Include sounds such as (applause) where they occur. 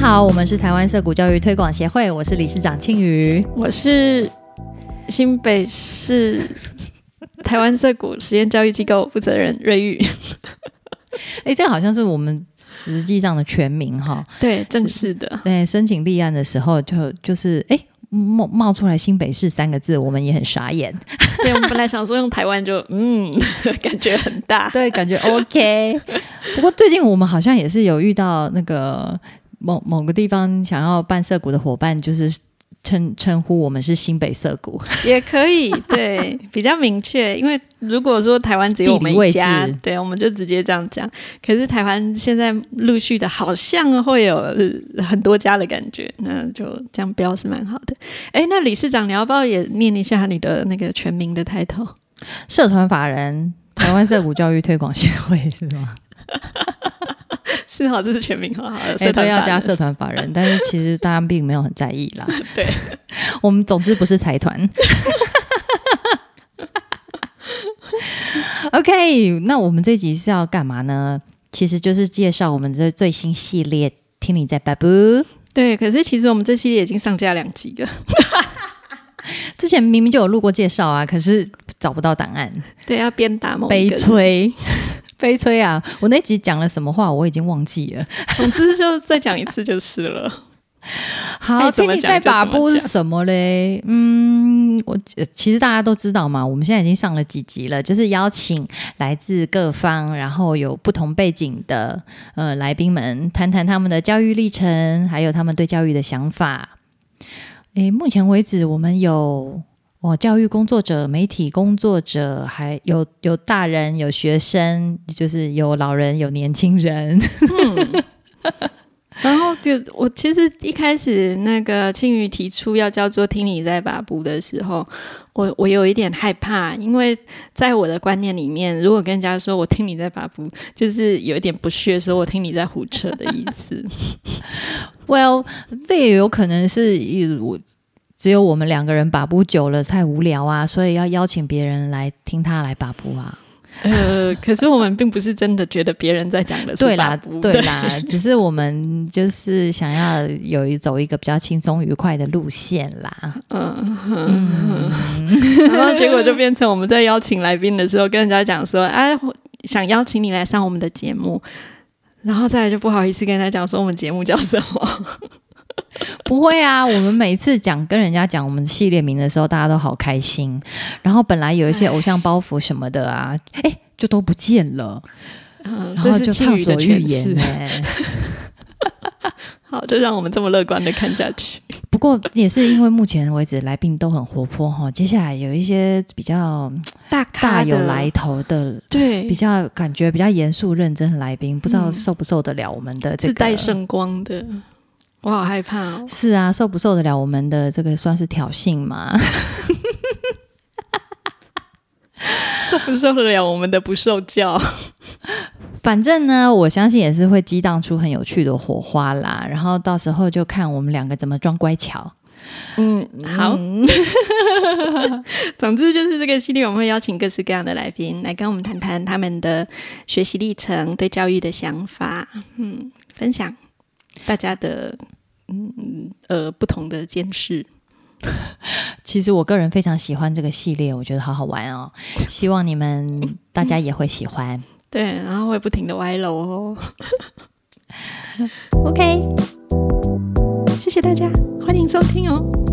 好，我们是台湾色谷教育推广协会，我是理事长庆瑜。我是新北市台湾色谷实验教育机构负责人瑞玉。(laughs) 哎，这个好像是我们实际上的全名哈。对，正式的。对，申请立案的时候就就是哎冒冒出来新北市三个字，我们也很傻眼。(laughs) 对，我们本来想说用台湾就嗯，(laughs) 感觉很大，对，感觉 OK。不过最近我们好像也是有遇到那个某某个地方想要办涩谷的伙伴，就是称称呼我们是新北涩谷，(laughs) 也可以，对，比较明确。(laughs) 因为如果说台湾只有我们一家，对，我们就直接这样讲。可是台湾现在陆续的，好像会有很多家的感觉，那就这样标是蛮好的。哎，那理事长，你要不要也念一下你的那个全名的抬头？社团法人台湾涩谷教育推广协会是吗？(laughs) (laughs) 是好，这是全名哈。哎，都要加社团法人，但是其实大家并没有很在意啦。(laughs) 对，(laughs) 我们总之不是财团。OK，那我们这集是要干嘛呢？其实就是介绍我们的最新系列《听你在 babu》。对，可是其实我们这系列已经上架两集了。之前明明就有录过介绍啊，可是找不到档案。对，要边打某悲催。(laughs) 悲催啊！我那集讲了什么话，我已经忘记了。总之就再讲一次就是了。好，听你在把布是什么嘞？嗯，我其实大家都知道嘛。我们现在已经上了几集了，就是邀请来自各方，然后有不同背景的呃来宾们，谈谈他们的教育历程，还有他们对教育的想法。诶，目前为止我们有。哦，教育工作者、媒体工作者，还有有大人、有学生，就是有老人、有年轻人。(laughs) 嗯，(laughs) 然后就我其实一开始那个青宇提出要叫做“听你在把布”的时候，我我有一点害怕，因为在我的观念里面，如果跟人家说我听你在把布，就是有一点不屑，说我听你在胡扯的意思。(laughs) Well，这也有可能是我。只有我们两个人把布久了太无聊啊，所以要邀请别人来听他来把布啊。呃，(laughs) 可是我们并不是真的觉得别人在讲的是把布，对啦，(laughs) 只是我们就是想要有一走一个比较轻松愉快的路线啦。嗯，(laughs) 然后结果就变成我们在邀请来宾的时候跟人家讲说，哎，想邀请你来上我们的节目，然后再来就不好意思跟人家讲说我们节目叫什么。(laughs) 不会啊，我们每次讲跟人家讲我们系列名的时候，大家都好开心。然后本来有一些偶像包袱什么的啊，哎，就都不见了。嗯，然后就畅所欲言哎。(laughs) 好，就让我们这么乐观的看下去。不过也是因为目前为止来宾都很活泼哈，接下来有一些比较大大有来头的，对，比较感觉比较严肃认真的来宾，不知道受不受得了我们的这个自带圣光的。我好害怕哦！是啊，受不受得了我们的这个算是挑衅吗？(laughs) 受不受得了我们的不受教？(laughs) 反正呢，我相信也是会激荡出很有趣的火花啦。然后到时候就看我们两个怎么装乖巧。嗯，好。(laughs) 总之就是这个系列，我们会邀请各式各样的来宾来跟我们谈谈他们的学习历程、对教育的想法，嗯，分享。大家的嗯呃不同的监视，其实我个人非常喜欢这个系列，我觉得好好玩哦。希望你们大家也会喜欢。(laughs) 对，然后会不停的歪楼哦。(laughs) OK，谢谢大家，欢迎收听哦。